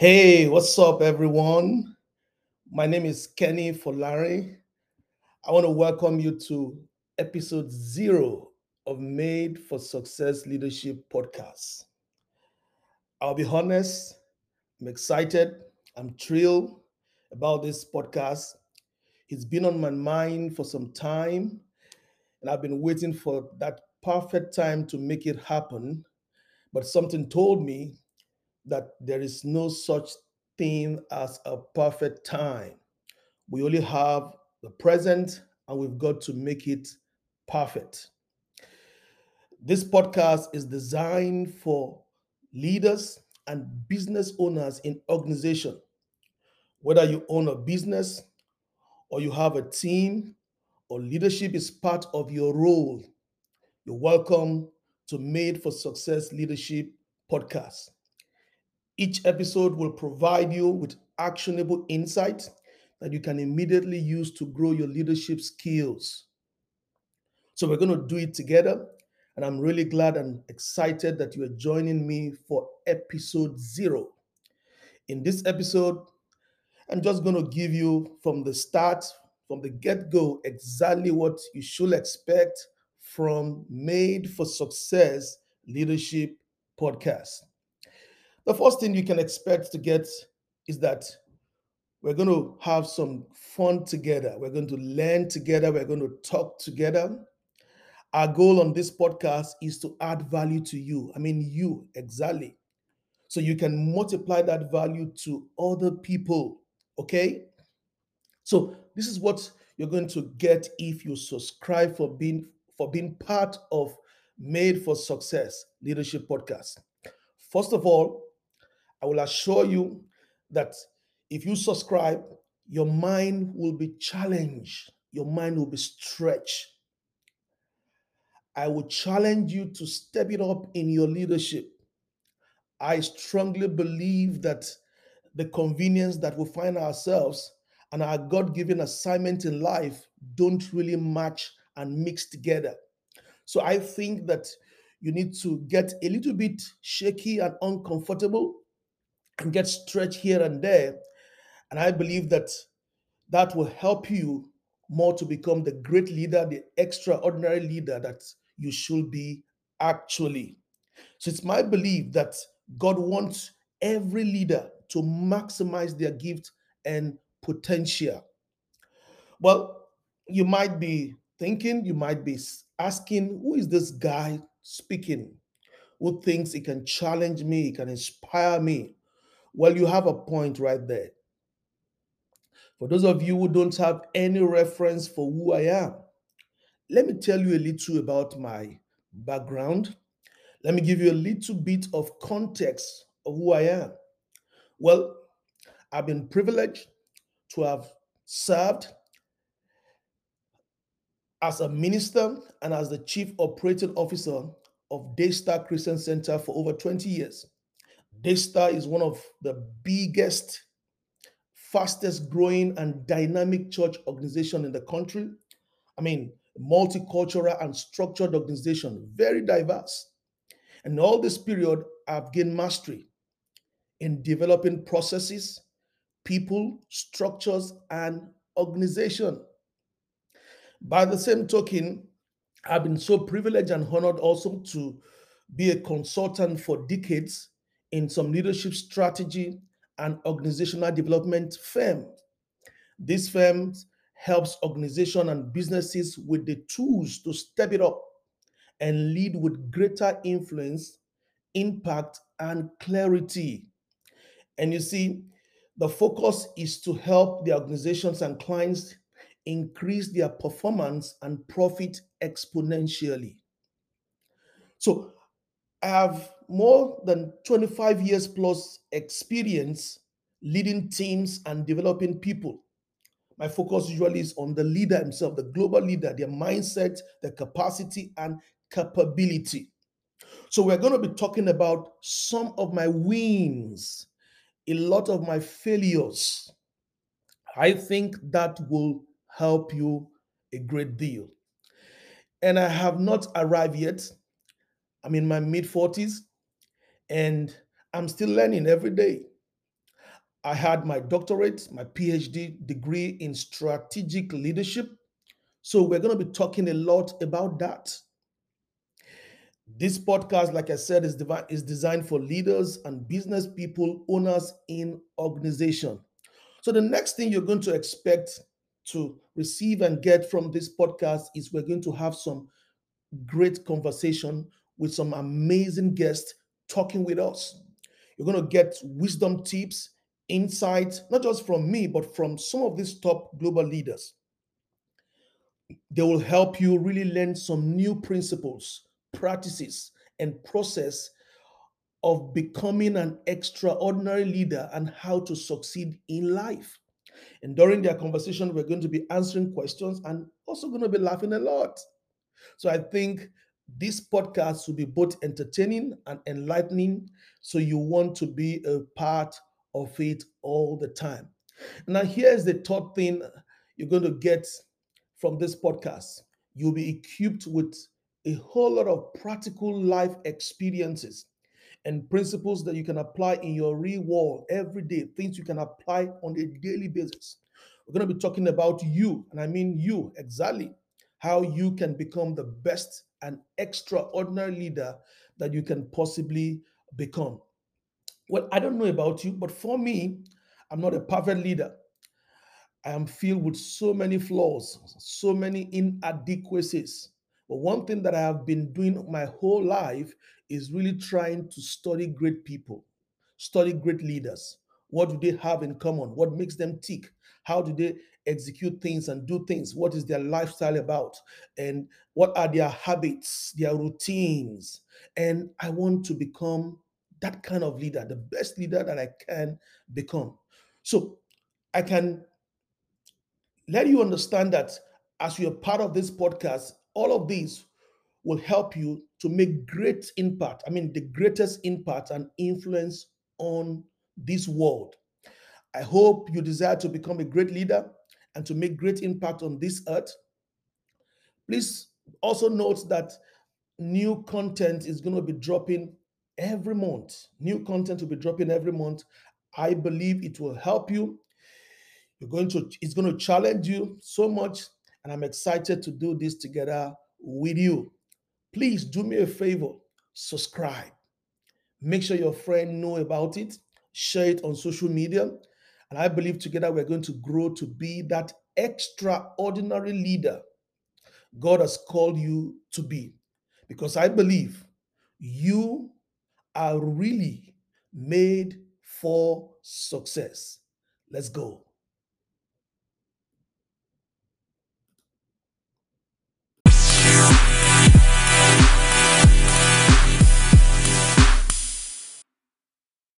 Hey, what's up, everyone? My name is Kenny Folarin. I want to welcome you to episode zero of Made for Success Leadership podcast. I'll be honest, I'm excited, I'm thrilled about this podcast. It's been on my mind for some time, and I've been waiting for that perfect time to make it happen. But something told me that there is no such thing as a perfect time. We only have the present and we've got to make it perfect. This podcast is designed for leaders and business owners in organization. Whether you own a business or you have a team or leadership is part of your role, you're welcome to Made for Success Leadership podcast. Each episode will provide you with actionable insights that you can immediately use to grow your leadership skills. So, we're going to do it together. And I'm really glad and excited that you are joining me for episode zero. In this episode, I'm just going to give you from the start, from the get go, exactly what you should expect from Made for Success Leadership Podcast. The first thing you can expect to get is that we're going to have some fun together. We're going to learn together. We're going to talk together. Our goal on this podcast is to add value to you. I mean, you exactly. So you can multiply that value to other people. Okay. So this is what you're going to get if you subscribe for being for being part of Made for Success Leadership Podcast. First of all, I will assure you that if you subscribe, your mind will be challenged, your mind will be stretched. I will challenge you to step it up in your leadership. I strongly believe that the convenience that we find ourselves and our God given assignment in life don't really match and mix together. So I think that you need to get a little bit shaky and uncomfortable and get stretched here and there. And I believe that that will help you more to become the great leader, the extraordinary leader that you should be actually. So it's my belief that God wants every leader to maximize their gift and potential. Well, you might be thinking, you might be asking, who is this guy speaking who thinks he can challenge me, he can inspire me? Well, you have a point right there. For those of you who don't have any reference for who I am, let me tell you a little about my background. Let me give you a little bit of context of who I am. Well, I've been privileged to have served as a minister and as the chief operating officer of Daystar Christian Center for over 20 years. Daystar is one of the biggest, fastest growing, and dynamic church organization in the country. I mean, multicultural and structured organization, very diverse. And all this period, I've gained mastery in developing processes, people, structures, and organization. By the same token, I've been so privileged and honored also to be a consultant for decades in some leadership strategy and organizational development firm. This firm helps organizations and businesses with the tools to step it up and lead with greater influence, impact, and clarity. And you see, the focus is to help the organizations and clients increase their performance and profit exponentially. So, I have more than 25 years plus experience leading teams and developing people. My focus usually is on the leader himself, the global leader, their mindset, their capacity, and capability. So, we're going to be talking about some of my wins, a lot of my failures. I think that will help you a great deal. And I have not arrived yet. I'm in my mid 40s and I'm still learning every day. I had my doctorate, my PhD degree in strategic leadership. So we're going to be talking a lot about that. This podcast, like I said, is, devi- is designed for leaders and business people, owners in organization. So the next thing you're going to expect to receive and get from this podcast is we're going to have some great conversation with some amazing guests talking with us. You're going to get wisdom tips, insights, not just from me, but from some of these top global leaders. They will help you really learn some new principles, practices, and process of becoming an extraordinary leader and how to succeed in life. And during their conversation, we're going to be answering questions and also going to be laughing a lot. So I think this podcast will be both entertaining and enlightening. So you want to be a part of it all the time. Now, here's the third thing you're going to get from this podcast you'll be equipped with a whole lot of practical life experiences and principles that you can apply in your real world every day, things you can apply on a daily basis. We're going to be talking about you, and I mean you exactly, how you can become the best and extraordinary leader that you can possibly become. Well, I don't know about you, but for me, I'm not a perfect leader. I am filled with so many flaws, so many inadequacies. But one thing that I have been doing my whole life is really trying to study great people, study great leaders. What do they have in common? What makes them tick? How do they execute things and do things? What is their lifestyle about? And what are their habits, their routines? And I want to become that kind of leader, the best leader that I can become. So I can let you understand that as you're part of this podcast, all of these will help you to make great impact. I mean, the greatest impact and influence on this world. I hope you desire to become a great leader and to make great impact on this earth. Please also note that new content is going to be dropping every month. New content will be dropping every month. I believe it will help you. You're going to it's going to challenge you so much and I'm excited to do this together with you. Please do me a favor, subscribe. Make sure your friend know about it. Share it on social media. And I believe together we're going to grow to be that extraordinary leader God has called you to be. Because I believe you are really made for success. Let's go.